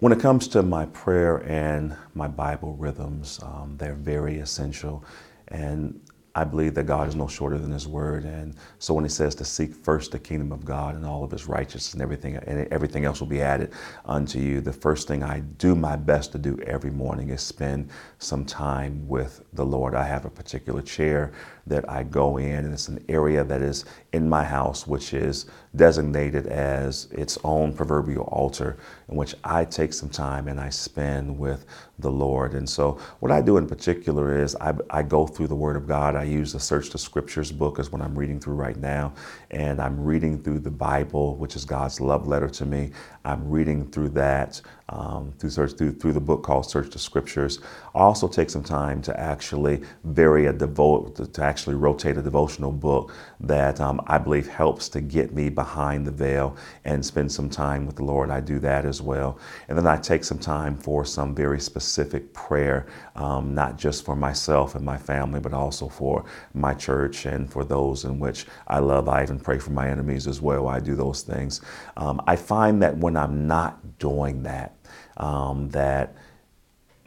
When it comes to my prayer and my Bible rhythms, um, they're very essential. And I believe that God is no shorter than His Word, and so when He says to seek first the kingdom of God and all of His righteousness and everything, and everything else will be added unto you, the first thing I do my best to do every morning is spend some time with the Lord. I have a particular chair that I go in, and it's an area that is in my house, which is designated as its own proverbial altar, in which I take some time and I spend with the Lord. And so, what I do in particular is I, I go through the Word of God. I use the Search the Scriptures book, as what I'm reading through right now, and I'm reading through the Bible, which is God's love letter to me. I'm reading through that um, through, search, through, through the book called Search the Scriptures. I also take some time to actually vary a devote to, to actually rotate a devotional book that um, I believe helps to get me behind the veil and spend some time with the Lord. I do that as well, and then I take some time for some very specific prayer, um, not just for myself and my family, but also for my church and for those in which I love. I even pray for my enemies as well. I do those things. Um, I find that when I'm not doing that um, that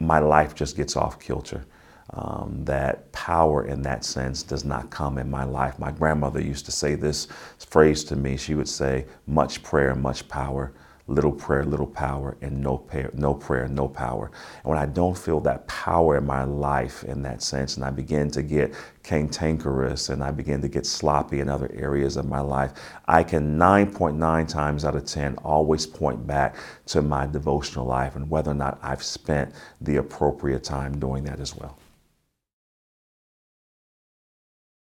my life just gets off kilter. Um, that power in that sense does not come in my life. My grandmother used to say this phrase to me. She would say, much prayer, much power little prayer, little power, and no prayer, no prayer, no power. And when I don't feel that power in my life in that sense, and I begin to get cantankerous and I begin to get sloppy in other areas of my life, I can 9.9 times out of 10 always point back to my devotional life and whether or not I've spent the appropriate time doing that as well.